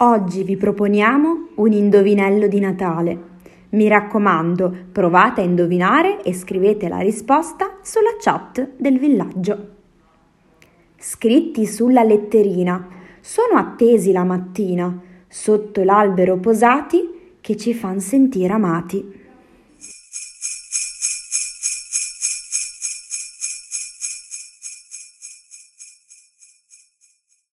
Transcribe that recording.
Oggi vi proponiamo un indovinello di Natale. Mi raccomando, provate a indovinare e scrivete la risposta sulla chat del villaggio. Scritti sulla letterina, sono attesi la mattina, sotto l'albero posati che ci fan sentire amati.